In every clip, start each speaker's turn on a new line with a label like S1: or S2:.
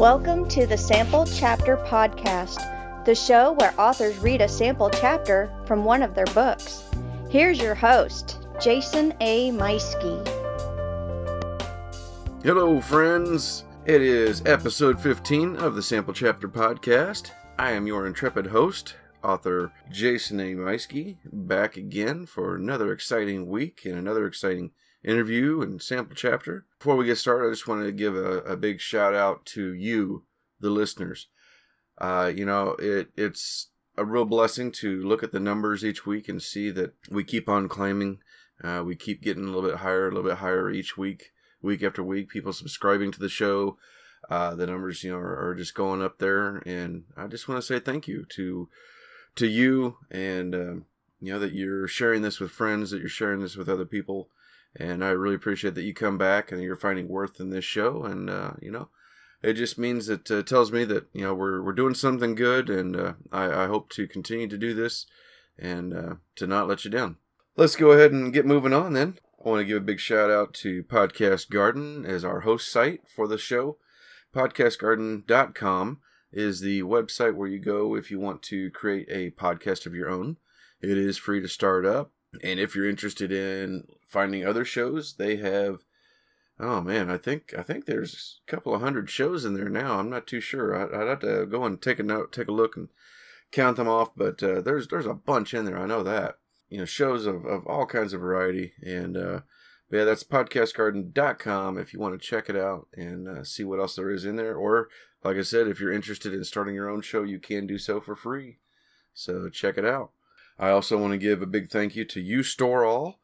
S1: Welcome to the Sample Chapter Podcast, the show where authors read a sample chapter from one of their books. Here's your host, Jason A. Meiske.
S2: Hello, friends. It is episode 15 of the Sample Chapter Podcast. I am your intrepid host, author Jason A. Meiske, back again for another exciting week and another exciting interview and sample chapter. Before we get started, I just want to give a, a big shout out to you, the listeners. Uh, you know, it it's a real blessing to look at the numbers each week and see that we keep on climbing. Uh, we keep getting a little bit higher, a little bit higher each week, week after week. People subscribing to the show. Uh, the numbers, you know, are, are, just going up there, and I just want to say thank you to to you, and um, you know that you're sharing this with friends, that you're sharing this with other people and I really appreciate that you come back and you're finding worth in this show. And uh, you know, it just means it uh, tells me that you know we're we're doing something good, and uh, I, I hope to continue to do this and uh, to not let you down. Let's go ahead and get moving on then. I want to give a big shout out to Podcast Garden as our host site for the show. PodcastGarden.com is the website where you go if you want to create a podcast of your own. It is free to start up. And if you're interested in finding other shows, they have oh man, I think I think there's a couple of hundred shows in there now. I'm not too sure. I, would have to go and take a note, take a look, and count them off. But uh, there's there's a bunch in there. I know that. You know, shows of, of all kinds of variety. And uh, yeah, that's podcastgarden.com if you want to check it out and uh, see what else there is in there. Or, like I said, if you're interested in starting your own show, you can do so for free. So check it out. I also want to give a big thank you to You Store All,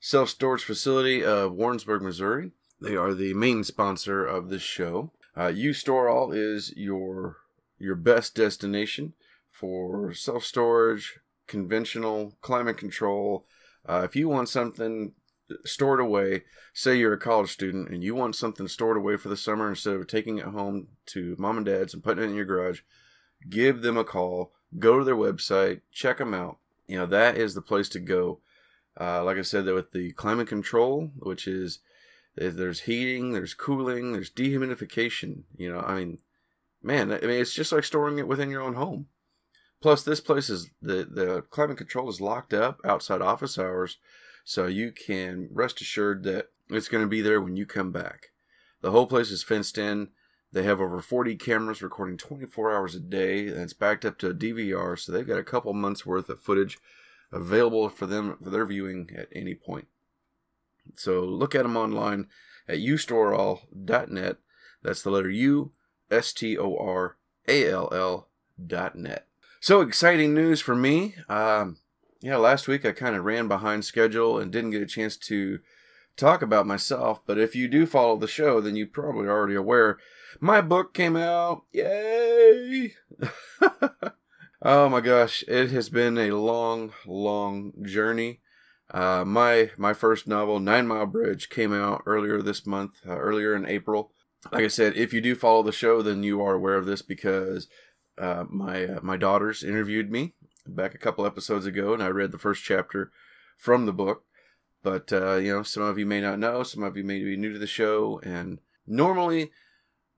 S2: self storage facility of Warrensburg, Missouri. They are the main sponsor of this show. Uh, you Store All is your your best destination for self storage, conventional climate control. Uh, if you want something stored away, say you're a college student and you want something stored away for the summer instead of taking it home to mom and dad's and putting it in your garage, give them a call. Go to their website, check them out you know that is the place to go. Uh, like I said, with the climate control, which is there's heating, there's cooling, there's dehumidification. You know, I mean, man, I mean it's just like storing it within your own home. Plus, this place is the the climate control is locked up outside office hours, so you can rest assured that it's going to be there when you come back. The whole place is fenced in. They have over 40 cameras recording 24 hours a day, and it's backed up to a DVR, so they've got a couple months worth of footage available for them for their viewing at any point. So look at them online at ustoreall.net. That's the letter U, S T O R A L L dot net. So exciting news for me. Um, yeah, last week I kind of ran behind schedule and didn't get a chance to talk about myself. But if you do follow the show, then you're probably already aware my book came out. Yay! oh my gosh, it has been a long, long journey. Uh, my my first novel, Nine Mile Bridge, came out earlier this month, uh, earlier in April. Like I said, if you do follow the show, then you are aware of this because uh, my uh, my daughters interviewed me back a couple episodes ago, and I read the first chapter from the book. But uh, you know, some of you may not know, some of you may be new to the show, and normally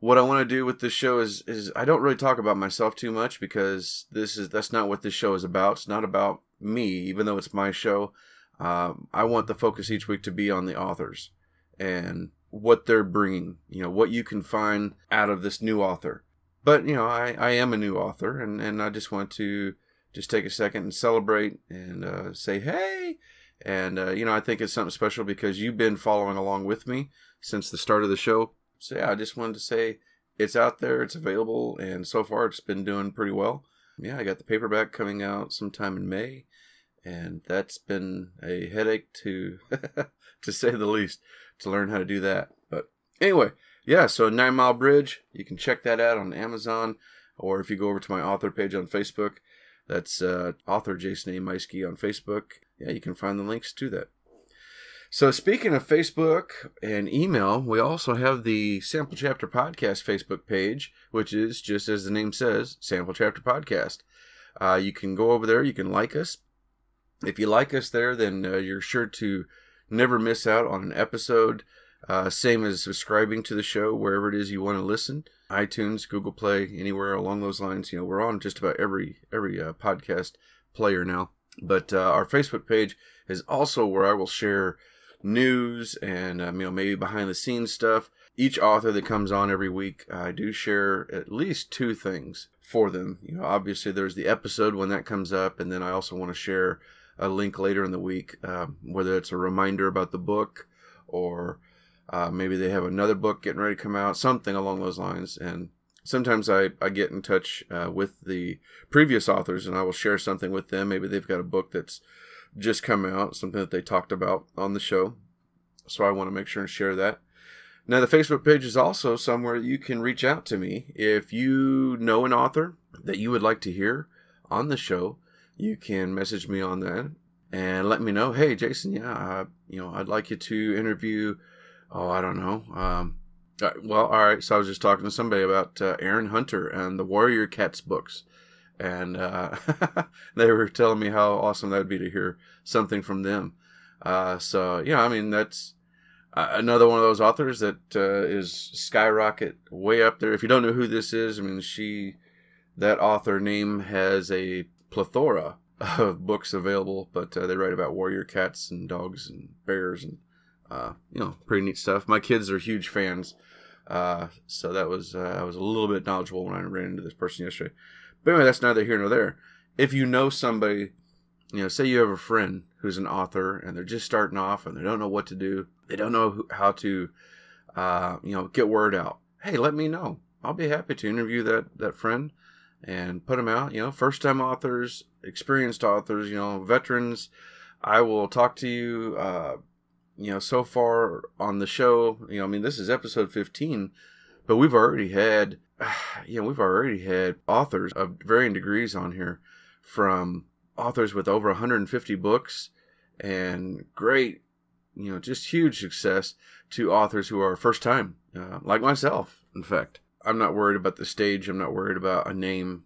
S2: what I want to do with this show is is I don't really talk about myself too much because this is that's not what this show is about. It's not about me, even though it's my show. Um, I want the focus each week to be on the authors and what they're bringing. You know what you can find out of this new author. But you know I, I am a new author and and I just want to just take a second and celebrate and uh, say hey. And uh, you know I think it's something special because you've been following along with me since the start of the show so yeah, I just wanted to say it's out there, it's available, and so far it's been doing pretty well. Yeah, I got the paperback coming out sometime in May, and that's been a headache to to say the least to learn how to do that. But anyway, yeah, so Nine Mile Bridge, you can check that out on Amazon, or if you go over to my author page on Facebook, that's uh, author Jason A. Meiske on Facebook. Yeah, you can find the links to that. So, speaking of Facebook and email, we also have the Sample Chapter Podcast Facebook page, which is just as the name says, Sample Chapter Podcast. Uh, you can go over there, you can like us. If you like us there, then uh, you're sure to never miss out on an episode. Uh, same as subscribing to the show wherever it is you want to listen, iTunes, Google Play, anywhere along those lines. You know, we're on just about every every uh, podcast player now. But uh, our Facebook page is also where I will share news and um, you know maybe behind the scenes stuff. Each author that comes on every week, I do share at least two things for them. You know, obviously there's the episode when that comes up, and then I also want to share a link later in the week, uh, whether it's a reminder about the book or uh, maybe they have another book getting ready to come out, something along those lines. And sometimes I, I get in touch uh, with the previous authors and I will share something with them. Maybe they've got a book that's just come out, something that they talked about on the show. So I want to make sure and share that. Now, the Facebook page is also somewhere you can reach out to me. If you know an author that you would like to hear on the show, you can message me on that and let me know. Hey, Jason, yeah, uh, you know, I'd like you to interview. Oh, I don't know. Um, uh, well, all right. So I was just talking to somebody about uh, Erin Hunter and the Warrior Cats books, and uh, they were telling me how awesome that would be to hear something from them. Uh, so yeah, I mean that's uh, another one of those authors that uh, is skyrocket way up there. If you don't know who this is, I mean she, that author name has a plethora of books available, but uh, they write about warrior cats and dogs and bears and you know pretty neat stuff. My kids are huge fans, uh, so that was uh, I was a little bit knowledgeable when I ran into this person yesterday. But anyway, that's neither here nor there. If you know somebody, you know, say you have a friend who's an author and they're just starting off and they don't know what to do, they don't know who, how to, uh, you know, get word out. Hey, let me know. I'll be happy to interview that that friend and put them out. You know, first time authors, experienced authors, you know, veterans. I will talk to you. Uh, you know, so far on the show, you know, I mean, this is episode 15, but we've already had, you know, we've already had authors of varying degrees on here from authors with over 150 books and great, you know, just huge success to authors who are first time, uh, like myself, in fact. I'm not worried about the stage. I'm not worried about a name.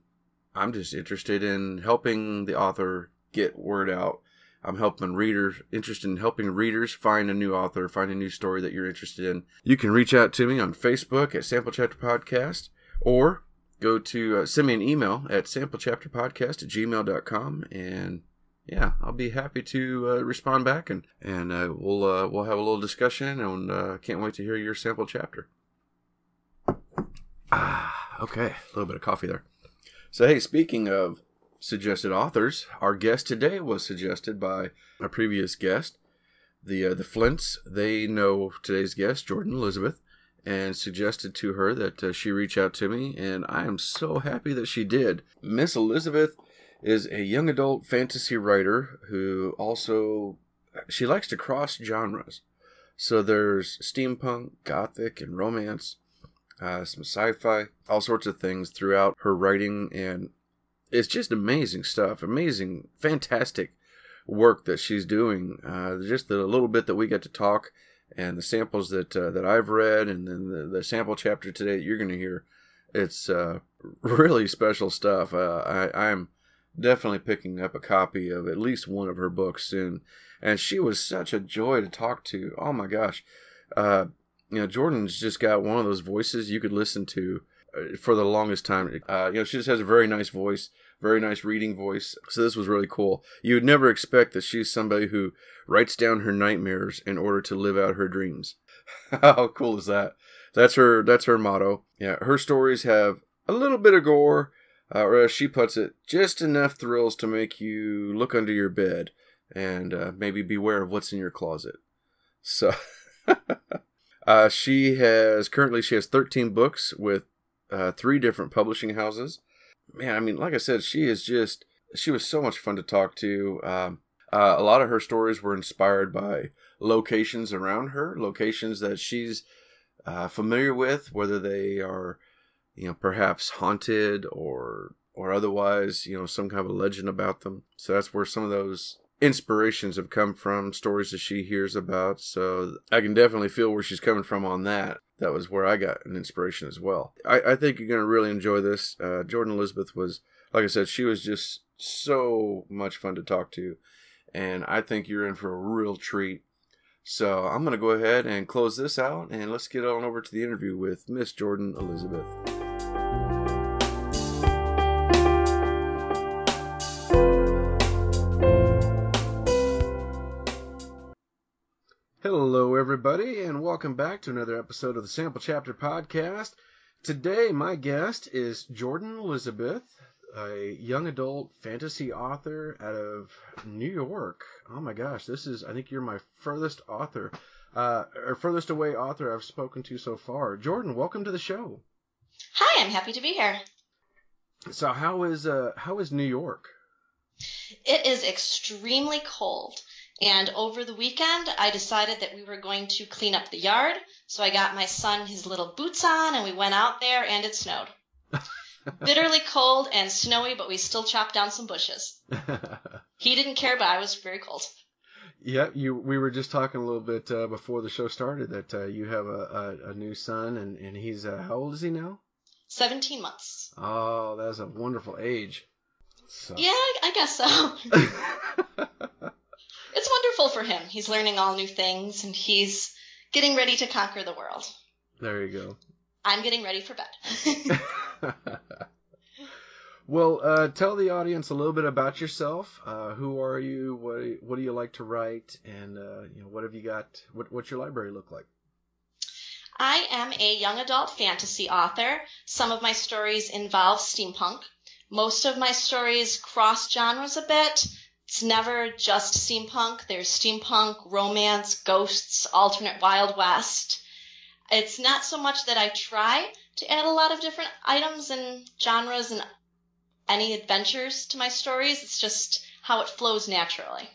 S2: I'm just interested in helping the author get word out. I'm helping readers, interested in helping readers find a new author, find a new story that you're interested in. You can reach out to me on Facebook at Sample Chapter Podcast or go to uh, send me an email at samplechapterpodcast at gmail.com and yeah, I'll be happy to uh, respond back and and uh, we'll uh, we'll have a little discussion and uh, can't wait to hear your sample chapter. Ah, okay. A little bit of coffee there. So, hey, speaking of suggested authors, our guest today was suggested by a previous guest. The uh, the Flints, they know today's guest, Jordan Elizabeth, and suggested to her that uh, she reach out to me, and I am so happy that she did. Miss Elizabeth is a young adult fantasy writer who also she likes to cross genres. So there's steampunk, gothic, and romance uh, some sci-fi, all sorts of things throughout her writing, and it's just amazing stuff, amazing, fantastic work that she's doing. Uh, just the little bit that we get to talk, and the samples that uh, that I've read, and then the, the sample chapter today you're going to hear, it's uh, really special stuff. Uh, I, I'm definitely picking up a copy of at least one of her books soon, and she was such a joy to talk to. Oh my gosh. Uh, you know, Jordan's just got one of those voices you could listen to uh, for the longest time. Uh, you know, she just has a very nice voice, very nice reading voice. So this was really cool. You would never expect that she's somebody who writes down her nightmares in order to live out her dreams. How cool is that? That's her. That's her motto. Yeah, her stories have a little bit of gore, uh, or as she puts it, just enough thrills to make you look under your bed and uh, maybe beware of what's in your closet. So. Uh, she has currently she has 13 books with uh, three different publishing houses. Man, I mean, like I said, she is just she was so much fun to talk to. Um, uh, a lot of her stories were inspired by locations around her, locations that she's uh, familiar with, whether they are, you know, perhaps haunted or or otherwise, you know, some kind of a legend about them. So that's where some of those inspirations have come from, stories that she hears about. So I can definitely feel where she's coming from on that. That was where I got an inspiration as well. I, I think you're going to really enjoy this. Uh, Jordan Elizabeth was, like I said, she was just so much fun to talk to. And I think you're in for a real treat. So I'm going to go ahead and close this out and let's get on over to the interview with Miss Jordan Elizabeth. Hello, everybody, and welcome back to another episode of the Sample Chapter Podcast. Today, my guest is Jordan Elizabeth, a young adult fantasy author out of New York. Oh my gosh, this is, I think you're my furthest author, uh, or furthest away author I've spoken to so far. Jordan, welcome to the show.
S3: Hi, I'm happy to be here.
S2: So, how is, uh, how is New York?
S3: It is extremely cold. And over the weekend, I decided that we were going to clean up the yard. So I got my son his little boots on and we went out there and it snowed. bitterly cold and snowy, but we still chopped down some bushes. he didn't care, but I was very cold.
S2: Yeah, you. We were just talking a little bit uh, before the show started that uh, you have a, a, a, new son, and and he's uh, how old is he now?
S3: Seventeen months.
S2: Oh, that's a wonderful age.
S3: So. Yeah, I guess so. it's wonderful for him. He's learning all new things, and he's getting ready to conquer the world.
S2: There you go.
S3: I'm getting ready for bed.
S2: well, uh, tell the audience a little bit about yourself. Uh, who are you? What What do you like to write? And uh, you know, what have you got? What What's your library look like?
S3: I am a young adult fantasy author. Some of my stories involve steampunk. Most of my stories cross genres a bit. It's never just steampunk. There's steampunk, romance, ghosts, alternate Wild West. It's not so much that I try to add a lot of different items and genres and any adventures to my stories. It's just how it flows naturally.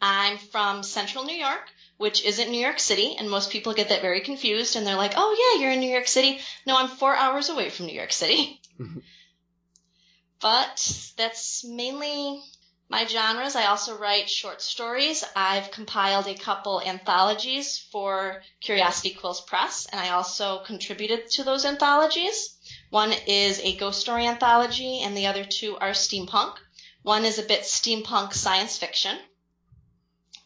S3: I'm from central New York, which isn't New York City, and most people get that very confused and they're like, oh yeah, you're in New York City. No, I'm four hours away from New York City. but that's mainly my genres. I also write short stories. I've compiled a couple anthologies for Curiosity Quills Press, and I also contributed to those anthologies. One is a ghost story anthology, and the other two are steampunk. One is a bit steampunk science fiction.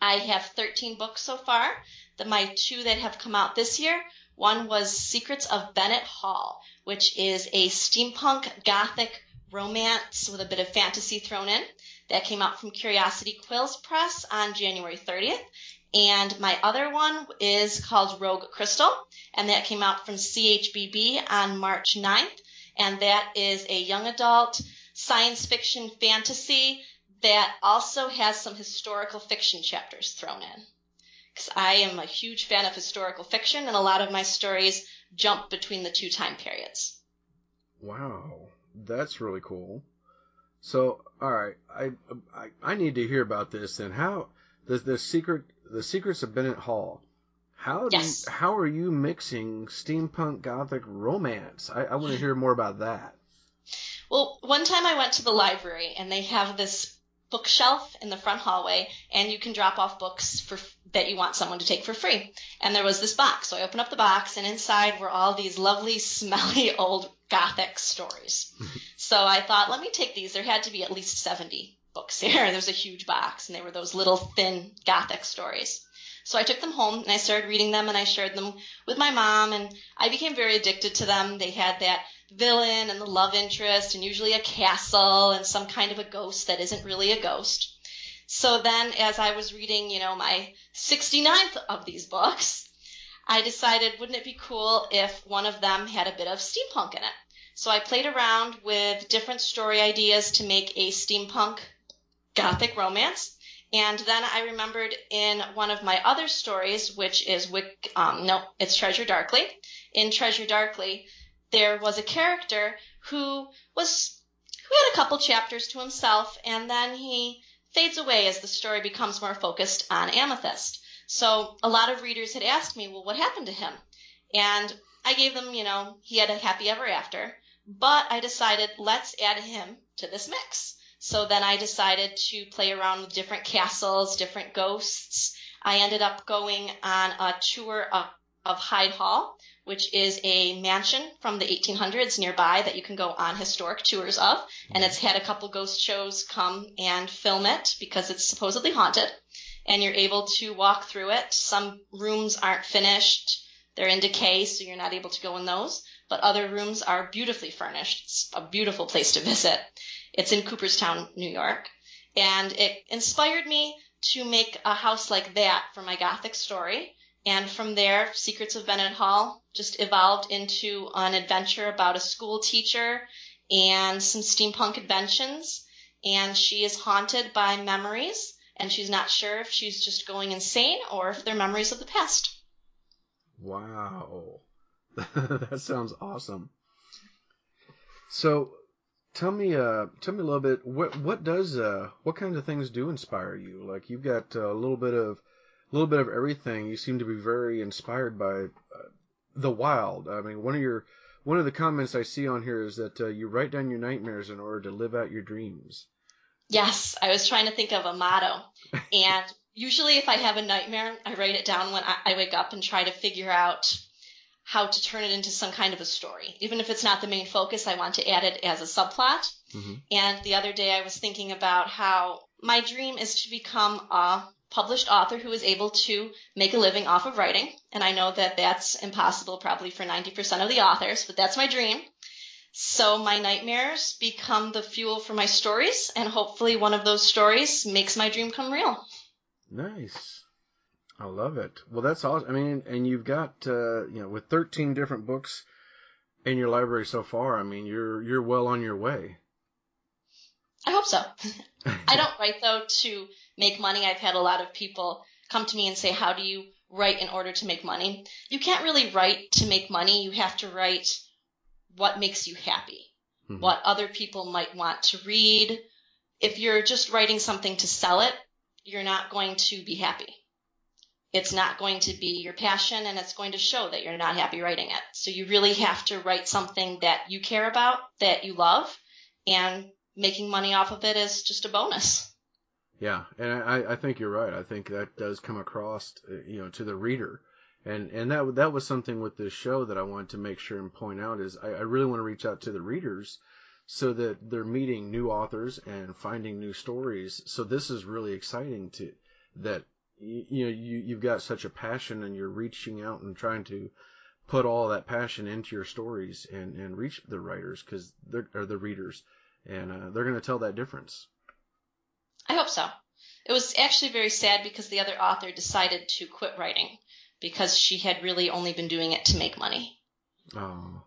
S3: I have 13 books so far. The, my two that have come out this year, one was Secrets of Bennett Hall, which is a steampunk gothic romance with a bit of fantasy thrown in that came out from Curiosity Quills Press on January 30th. And my other one is called Rogue Crystal, and that came out from CHBB on March 9th. And that is a young adult science fiction fantasy that also has some historical fiction chapters thrown in. Because I am a huge fan of historical fiction, and a lot of my stories jump between the two time periods.
S2: Wow, that's really cool. So, all right, I, I I need to hear about this and how the the secret the secrets of Bennett Hall. How do yes. you, how are you mixing steampunk gothic romance? I, I want to hear more about that.
S3: Well, one time I went to the library and they have this bookshelf in the front hallway, and you can drop off books for that you want someone to take for free. And there was this box, so I opened up the box, and inside were all these lovely, smelly old gothic stories. Mm-hmm. so I thought, let me take these. There had to be at least 70 books here. There's a huge box, and they were those little thin gothic stories. So I took them home and I started reading them and I shared them with my mom and I became very addicted to them. They had that villain and the love interest and usually a castle and some kind of a ghost that isn't really a ghost. So then as I was reading, you know, my 69th of these books, I decided wouldn't it be cool if one of them had a bit of steampunk in it? So I played around with different story ideas to make a steampunk gothic romance. And then I remembered in one of my other stories, which is Wick, um, no, it's Treasure Darkly. In Treasure Darkly, there was a character who was who had a couple chapters to himself, and then he fades away as the story becomes more focused on Amethyst. So a lot of readers had asked me, well, what happened to him? And I gave them, you know, he had a happy ever after. But I decided, let's add him to this mix. So then I decided to play around with different castles, different ghosts. I ended up going on a tour of, of Hyde Hall, which is a mansion from the 1800s nearby that you can go on historic tours of. And it's had a couple ghost shows come and film it because it's supposedly haunted. And you're able to walk through it. Some rooms aren't finished, they're in decay, so you're not able to go in those, but other rooms are beautifully furnished. It's a beautiful place to visit. It's in Cooperstown, New York, and it inspired me to make a house like that for my Gothic story. And from there, Secrets of Bennett Hall just evolved into an adventure about a school teacher and some steampunk inventions. And she is haunted by memories, and she's not sure if she's just going insane or if they're memories of the past.
S2: Wow. that sounds awesome. So, tell me, uh, tell me a little bit. What what does uh, what kinds of things do inspire you? Like you've got a little bit of, a little bit of everything. You seem to be very inspired by uh, the wild. I mean, one of your one of the comments I see on here is that uh, you write down your nightmares in order to live out your dreams.
S3: Yes, I was trying to think of a motto, and usually if I have a nightmare, I write it down when I, I wake up and try to figure out how to turn it into some kind of a story. Even if it's not the main focus, I want to add it as a subplot. Mm-hmm. And the other day I was thinking about how my dream is to become a published author who is able to make a living off of writing. And I know that that's impossible probably for 90% of the authors, but that's my dream. So my nightmares become the fuel for my stories, and hopefully one of those stories makes my dream come real.
S2: Nice. I love it. Well, that's awesome. I mean, and you've got uh, you know with 13 different books in your library so far. I mean, you're you're well on your way.
S3: I hope so. I don't write though to make money. I've had a lot of people come to me and say, "How do you write in order to make money?" You can't really write to make money. You have to write what makes you happy, mm-hmm. what other people might want to read. If you're just writing something to sell it, you're not going to be happy it's not going to be your passion and it's going to show that you're not happy writing it. So you really have to write something that you care about, that you love, and making money off of it is just a bonus.
S2: Yeah, and I, I think you're right. I think that does come across, uh, you know, to the reader, and and that that was something with this show that I wanted to make sure and point out is I, I really want to reach out to the readers so that they're meeting new authors and finding new stories. So this is really exciting to that you, you know you you've got such a passion and you're reaching out and trying to put all that passion into your stories and and reach the writers because they're or the readers and uh, they're going to tell that difference.
S3: I hope so. It was actually very sad because the other author decided to quit writing because she had really only been doing it to make money.
S2: Oh.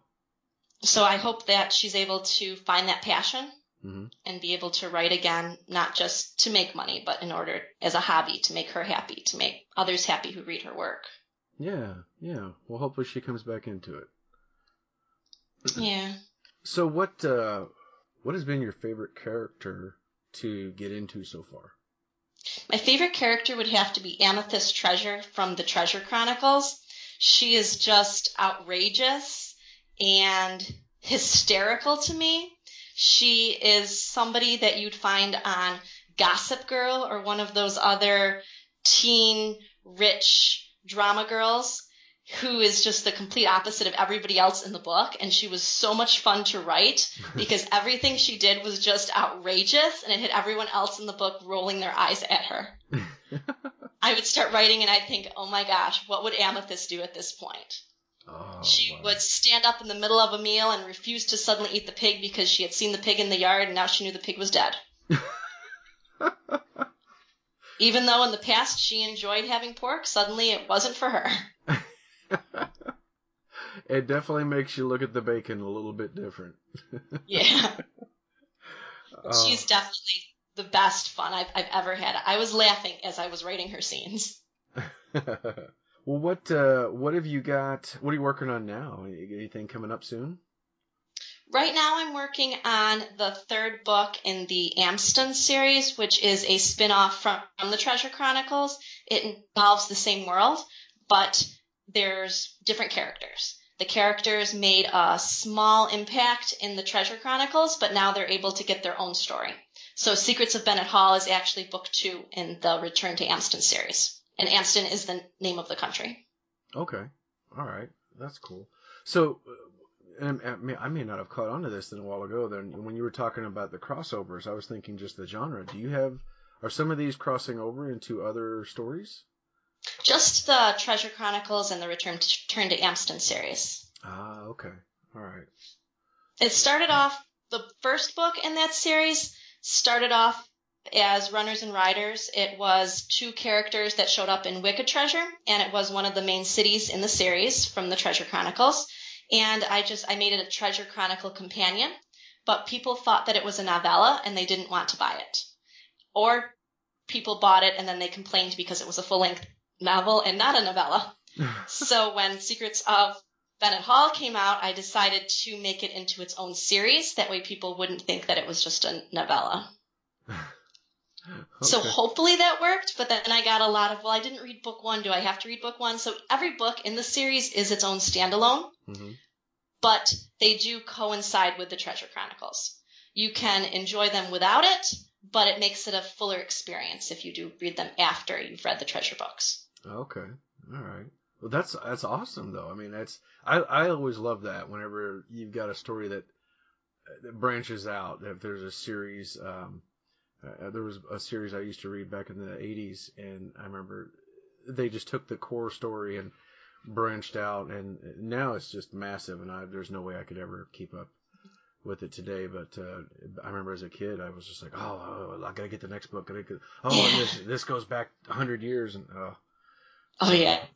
S3: So I hope that she's able to find that passion mm-hmm. and be able to write again, not just to make money, but in order as a hobby to make her happy, to make others happy who read her work.
S2: Yeah, yeah. Well, hopefully she comes back into it.
S3: Yeah.
S2: So what uh, what has been your favorite character to get into so far?
S3: My favorite character would have to be Amethyst Treasure from the Treasure Chronicles. She is just outrageous and hysterical to me. She is somebody that you'd find on Gossip Girl or one of those other teen rich drama girls who is just the complete opposite of everybody else in the book. And she was so much fun to write because everything she did was just outrageous and it had everyone else in the book rolling their eyes at her. I would start writing and I'd think, oh my gosh, what would Amethyst do at this point?
S2: Oh,
S3: she wow. would stand up in the middle of a meal and refuse to suddenly eat the pig because she had seen the pig in the yard and now she knew the pig was dead. Even though in the past she enjoyed having pork, suddenly it wasn't for her.
S2: it definitely makes you look at the bacon a little bit different.
S3: yeah. Uh, She's definitely the best fun I've, I've ever had. I was laughing as I was writing her scenes.
S2: Well, what uh, what have you got? What are you working on now? Anything coming up soon?
S3: Right now, I'm working on the third book in the Amston series, which is a spin off from, from the Treasure Chronicles. It involves the same world, but there's different characters. The characters made a small impact in the Treasure Chronicles, but now they're able to get their own story. So Secrets of Bennett Hall is actually book two in the Return to Amston series and Amston is the name of the country.
S2: Okay, all right, that's cool. So, uh, I may not have caught on to this then a while ago. Then when you were talking about the crossovers, I was thinking just the genre. Do you have Are some of these crossing over into other stories?
S3: Just the Treasure Chronicles and the Return to, Return to Amston series.
S2: Ah, okay. All right.
S3: It started off, the first book in that series started off as Runners and Riders. It was two characters that showed up in Wicked Treasure, and it was one of the main cities in the series from the Treasure Chronicles. And I just, I made it a Treasure Chronicle companion, but people thought that it was a novella and they didn't want to buy it. Or people bought it and then they complained because it was a full length novel and not a novella. so when Secrets of Bennett Hall came out, I decided to make it into its own series. That way people wouldn't think that it was just a novella. So hopefully that worked, but then I got a lot of, well, I didn't read book one. Do I have to read book one? So every book in the series is its own standalone,
S2: Mhm.
S3: but they do coincide with the Treasure Chronicles. You can enjoy them without it, but it makes it a fuller experience if you do read them after you've read the treasure books.
S2: Okay. All right. Well, that's that's awesome though. I mean, that's I I always love that whenever you've got a story that that branches out. If there's a series, um, uh, there was a series I used to read back in the '80s, and I remember they just took the core story and branched out, and now it's just massive, and I, there's no way I could ever keep up with it today. But uh, I remember as a kid, I was just like, oh, oh I gotta get the next book. Gotta get, oh, this this goes back hundred years, and oh.
S3: Oh yeah,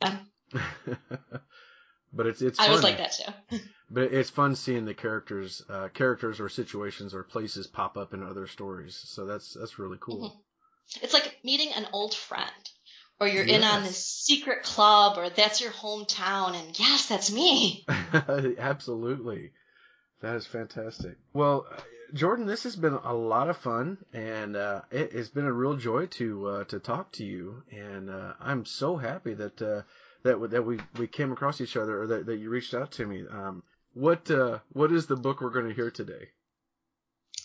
S2: but it's it's
S3: I
S2: fun.
S3: was like that too.
S2: But it's fun seeing the characters, uh, characters or situations or places pop up in other stories. So that's that's really cool.
S3: Mm-hmm. It's like meeting an old friend, or you're in on this secret club, or that's your hometown, and yes, that's me.
S2: Absolutely, that is fantastic. Well, uh, Jordan, this has been a lot of fun, and uh, it, it's been a real joy to uh, to talk to you. And uh, I'm so happy that uh, that that we we came across each other, or that, that you reached out to me. Um, what uh, what is the book we're going to hear today?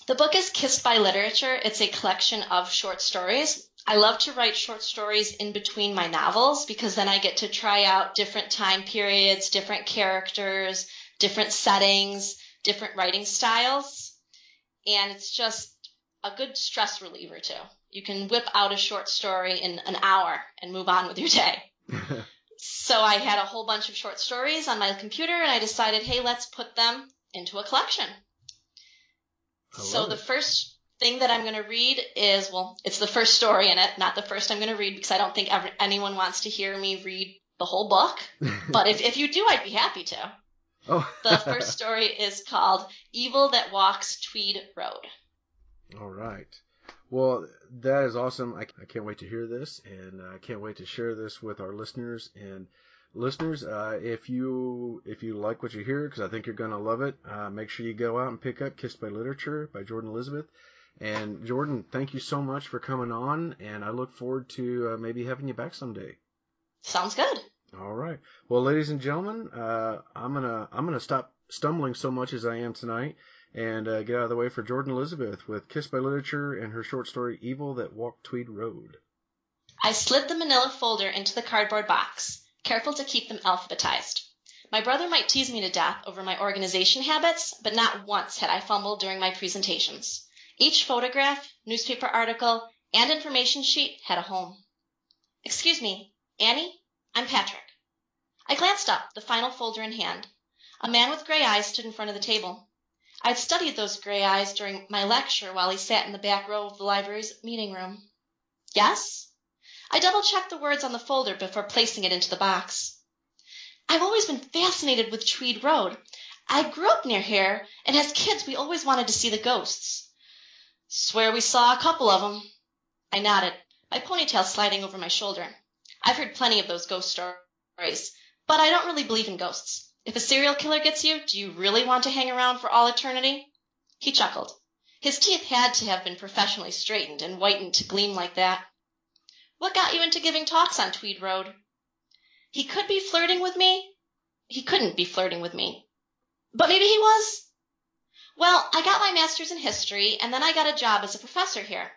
S3: The book is Kissed by Literature. It's a collection of short stories. I love to write short stories in between my novels because then I get to try out different time periods, different characters, different settings, different writing styles. And it's just a good stress reliever too. You can whip out a short story in an hour and move on with your day. So I had a whole bunch of short stories on my computer and I decided, hey, let's put them into a collection. So
S2: love
S3: the
S2: it.
S3: first thing that I'm going to read is, well, it's the first story in it, not the first I'm going to read because I don't think ever, anyone wants to hear me read the whole book. But if, if you do, I'd be happy to.
S2: Oh,
S3: The first story is called Evil That Walks Tweed Road.
S2: All right. Well, that is awesome. I, I can't wait to hear this, and I can't wait to share this with our listeners. And listeners, uh, if you if you like what you hear, because I think you're going to love it, uh, make sure you go out and pick up "Kissed by Literature" by Jordan Elizabeth. And Jordan, thank you so much for coming on, and I look forward to uh, maybe having you back someday.
S3: Sounds good.
S2: All right. Well, ladies and gentlemen, uh, I'm gonna I'm gonna stop stumbling so much as I am tonight and uh, get out of the way for Jordan Elizabeth with Kissed by Literature and her short story Evil That Walked Tweed Road.
S3: I slid the manila folder into the cardboard box, careful to keep them alphabetized. My brother might tease me to death over my organization habits, but not once had I fumbled during my presentations. Each photograph, newspaper article, and information sheet had a home. Excuse me, Annie? I'm Patrick. I glanced up, the final folder in hand. A man with gray eyes stood in front of the table. I'd studied those gray eyes during my lecture while he sat in the back row of the library's meeting room. Yes? I double checked the words on the folder before placing it into the box. I've always been fascinated with Tweed Road. I grew up near here, and as kids we always wanted to see the ghosts. Swear we saw a couple of 'em. I nodded, my ponytail sliding over my shoulder. I've heard plenty of those ghost stories, but I don't really believe in ghosts. If a serial killer gets you, do you really want to hang around for all eternity? He chuckled. His teeth had to have been professionally straightened and whitened to gleam like that. What got you into giving talks on Tweed Road? He could be flirting with me. He couldn't be flirting with me. But maybe he was. Well, I got my master's in history, and then I got a job as a professor here.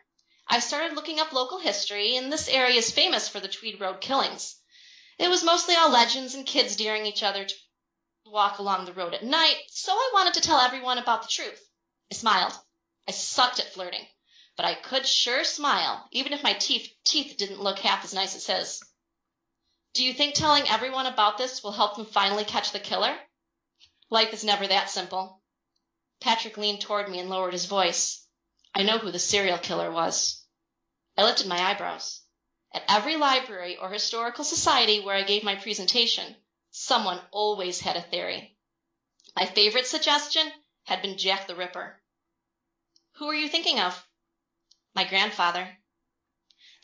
S3: I started looking up local history, and this area is famous for the Tweed Road killings. It was mostly all legends and kids daring each other to walk along the road at night, so I wanted to tell everyone about the truth. I smiled. I sucked at flirting. but I could sure smile, even if my teeth, teeth didn't look half as nice as his. Do you think telling everyone about this will help them finally catch the killer? Life is never that simple. Patrick leaned toward me and lowered his voice. I know who the serial killer was. I lifted my eyebrows. At every library or historical society where I gave my presentation, someone always had a theory. My favorite suggestion had been Jack the Ripper. Who are you thinking of? My grandfather.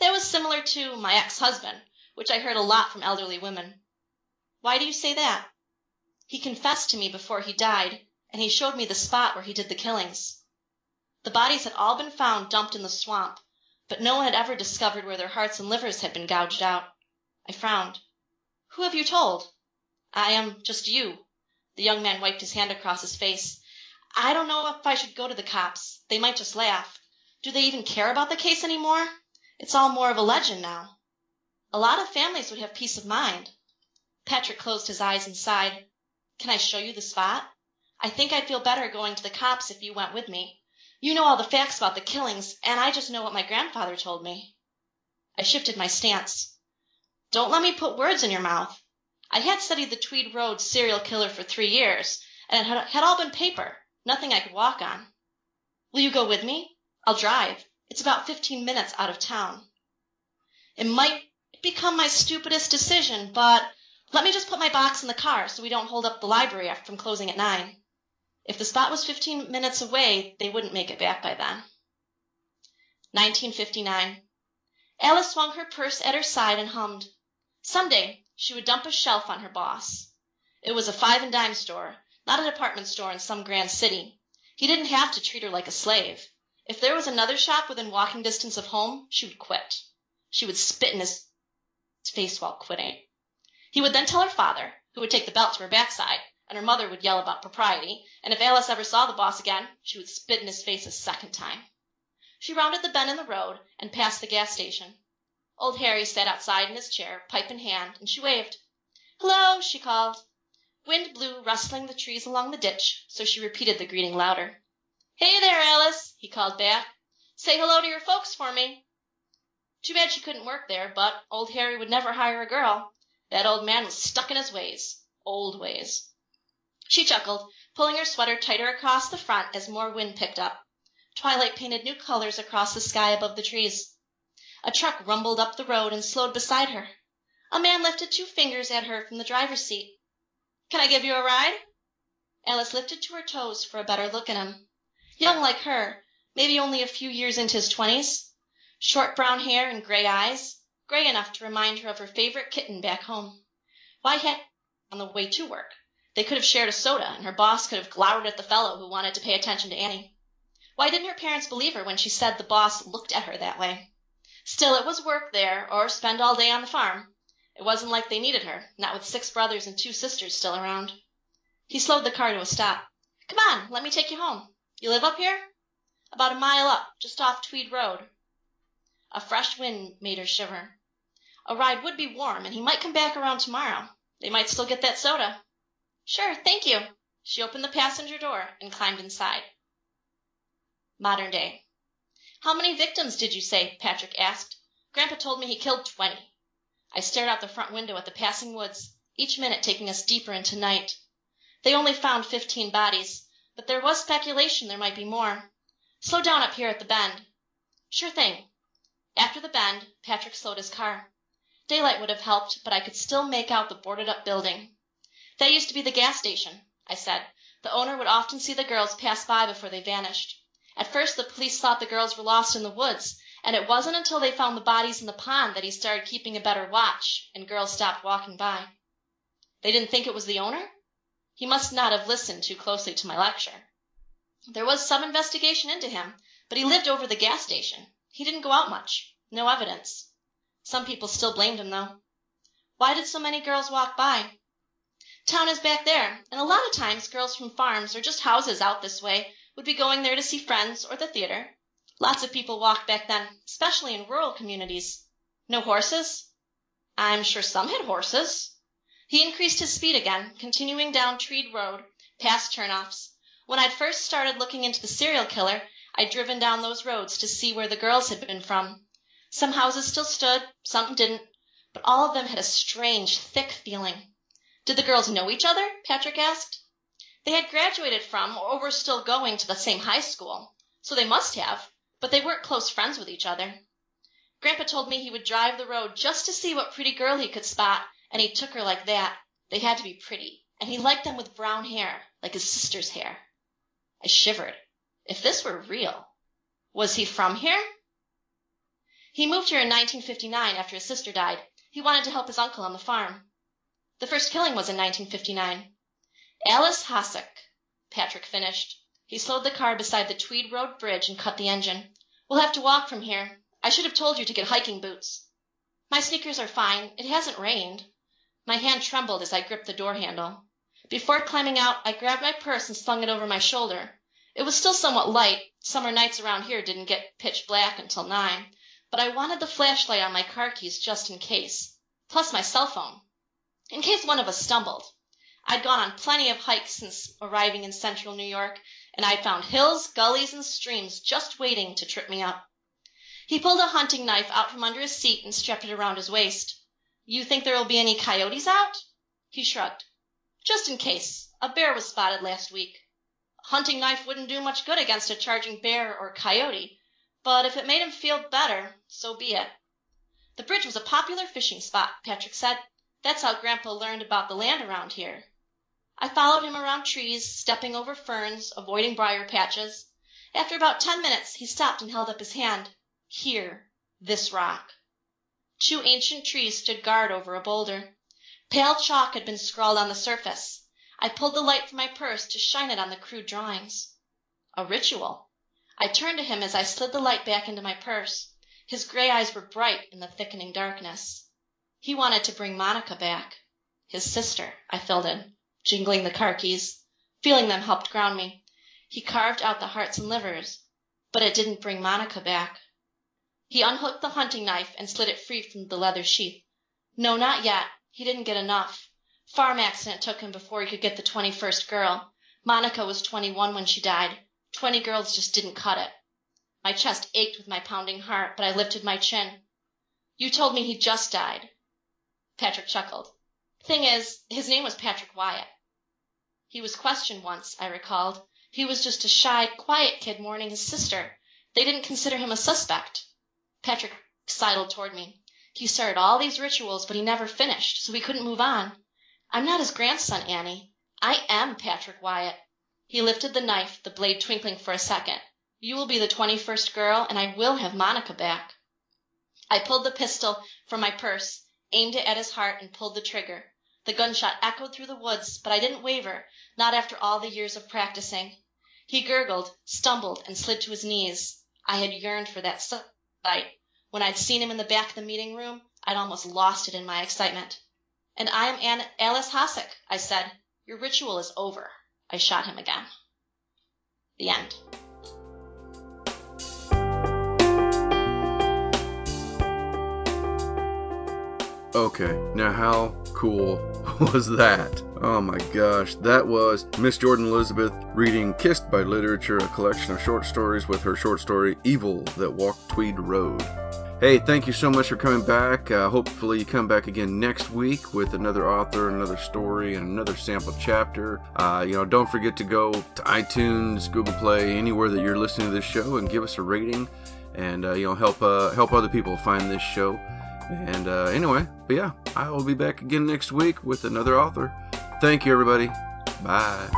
S3: That was similar to my ex-husband, which I heard a lot from elderly women. Why do you say that? He confessed to me before he died, and he showed me the spot where he did the killings. The bodies had all been found dumped in the swamp, but no one had ever discovered where their hearts and livers had been gouged out. I frowned. Who have you told? I am just you. The young man wiped his hand across his face. I don't know if I should go to the cops. They might just laugh. Do they even care about the case any more? It's all more of a legend now. A lot of families would have peace of mind. Patrick closed his eyes and sighed. Can I show you the spot? I think I'd feel better going to the cops if you went with me. You know all the facts about the killings, and I just know what my grandfather told me. I shifted my stance. Don't let me put words in your mouth. I had studied the Tweed Road serial killer for three years, and it had all been paper, nothing I could walk on. Will you go with me? I'll drive. It's about fifteen minutes out of town. It might become my stupidest decision, but let me just put my box in the car so we don't hold up the library from closing at nine. If the spot was fifteen minutes away, they wouldn't make it back by then. 1959. Alice swung her purse at her side and hummed. Some day she would dump a shelf on her boss. It was a five and dime store, not a department store in some grand city. He didn't have to treat her like a slave. If there was another shop within walking distance of home, she would quit. She would spit in his face while quitting. He would then tell her father, who would take the belt to her backside, and her mother would yell about propriety, and if Alice ever saw the boss again, she would spit in his face a second time. She rounded the bend in the road and passed the gas station. Old Harry sat outside in his chair, pipe in hand, and she waved. Hello, she called. Wind blew rustling the trees along the ditch, so she repeated the greeting louder. Hey there, Alice, he called back. Say hello to your folks for me. Too bad she couldn't work there, but old Harry would never hire a girl. That old man was stuck in his ways. Old ways. She chuckled, pulling her sweater tighter across the front as more wind picked up. Twilight painted new colors across the sky above the trees. A truck rumbled up the road and slowed beside her. A man lifted two fingers at her from the driver's seat. Can I give you a ride? Alice lifted to her toes for a better look at him. Young like her, maybe only a few years into his twenties. Short brown hair and gray eyes, gray enough to remind her of her favorite kitten back home. Why had on the way to work? They could have shared a soda, and her boss could have glowered at the fellow who wanted to pay attention to Annie. Why didn't her parents believe her when she said the boss looked at her that way? Still, it was work there, or spend all day on the farm. It wasn't like they needed her, not with six brothers and two sisters still around. He slowed the car to a stop. Come on, let me take you home. You live up here? About a mile up, just off Tweed Road. A fresh wind made her shiver. A ride would be warm, and he might come back around tomorrow. They might still get that soda. Sure, thank you. She opened the passenger door and climbed inside. Modern day. How many victims did you say? Patrick asked. Grandpa told me he killed twenty. I stared out the front window at the passing woods, each minute taking us deeper into night. They only found fifteen bodies, but there was speculation there might be more. Slow down up here at the bend. Sure thing. After the bend, Patrick slowed his car. Daylight would have helped, but I could still make out the boarded up building. That used to be the gas station, I said. The owner would often see the girls pass by before they vanished. At first the police thought the girls were lost in the woods, and it wasn't until they found the bodies in the pond that he started keeping a better watch, and girls stopped walking by. They didn't think it was the owner? He must not have listened too closely to my lecture. There was some investigation into him, but he lived over the gas station. He didn't go out much. No evidence. Some people still blamed him, though. Why did so many girls walk by? Town is back there, and a lot of times girls from farms or just houses out this way would be going there to see friends or the theater. Lots of people walked back then, especially in rural communities. No horses? I'm sure some had horses. He increased his speed again, continuing down Tweed Road, past turnoffs. When I'd first started looking into the serial killer, I'd driven down those roads to see where the girls had been from. Some houses still stood, some didn't, but all of them had a strange, thick feeling. Did the girls know each other? Patrick asked. They had graduated from, or were still going to the same high school, so they must have, but they weren't close friends with each other. Grandpa told me he would drive the road just to see what pretty girl he could spot, and he took her like that. They had to be pretty, and he liked them with brown hair, like his sister's hair. I shivered. If this were real, was he from here? He moved here in 1959 after his sister died. He wanted to help his uncle on the farm. The first killing was in 1959. Alice Hasek, Patrick finished. He slowed the car beside the Tweed Road bridge and cut the engine. We'll have to walk from here. I should have told you to get hiking boots. My sneakers are fine. It hasn't rained. My hand trembled as I gripped the door handle. Before climbing out, I grabbed my purse and slung it over my shoulder. It was still somewhat light. Summer nights around here didn't get pitch black until nine, but I wanted the flashlight on my car keys just in case, plus my cell phone, in case one of us stumbled. I'd gone on plenty of hikes since arriving in central New York, and I'd found hills, gullies, and streams just waiting to trip me up. He pulled a hunting knife out from under his seat and strapped it around his waist. You think there will be any coyotes out? He shrugged. Just in case. A bear was spotted last week A hunting knife wouldn't do much good against a charging bear or coyote, but if it made him feel better, so be it. The bridge was a popular fishing spot, Patrick said. That's how Grandpa learned about the land around here. I followed him around trees, stepping over ferns, avoiding briar patches. After about ten minutes he stopped and held up his hand. Here, this rock. Two ancient trees stood guard over a boulder. Pale chalk had been scrawled on the surface. I pulled the light from my purse to shine it on the crude drawings. A ritual. I turned to him as I slid the light back into my purse. His gray eyes were bright in the thickening darkness. He wanted to bring Monica back. His sister, I filled in, jingling the car keys. Feeling them helped ground me. He carved out the hearts and livers, but it didn't bring Monica back. He unhooked the hunting knife and slid it free from the leather sheath. No, not yet. He didn't get enough. Farm accident took him before he could get the twenty-first girl. Monica was twenty-one when she died. Twenty girls just didn't cut it. My chest ached with my pounding heart, but I lifted my chin. You told me he just died. Patrick chuckled. Thing is, his name was Patrick Wyatt. He was questioned once, I recalled. He was just a shy, quiet kid mourning his sister. They didn't consider him a suspect. Patrick sidled toward me. He started all these rituals, but he never finished, so we couldn't move on. I'm not his grandson, Annie. I am Patrick Wyatt." He lifted the knife, the blade twinkling for a second. "You will be the twenty first girl, and I will have Monica back." I pulled the pistol from my purse, aimed it at his heart, and pulled the trigger. The gunshot echoed through the woods, but I didn't waver, not after all the years of practicing. He gurgled, stumbled, and slid to his knees. I had yearned for that sight. When I'd seen him in the back of the meeting room, I'd almost lost it in my excitement. "And I am An- Alice Hasek," I said. "Your ritual is over." I shot him again. The end.
S2: Okay, now how cool was that? Oh my gosh, that was Miss Jordan Elizabeth reading Kissed by Literature, a collection of short stories with her short story Evil That Walked Tweed Road. Hey, thank you so much for coming back. Uh, hopefully, you come back again next week with another author, another story, and another sample chapter. Uh, you know, don't forget to go to iTunes, Google Play, anywhere that you're listening to this show, and give us a rating, and uh, you know, help uh, help other people find this show. And uh, anyway, but yeah, I will be back again next week with another author. Thank you, everybody. Bye.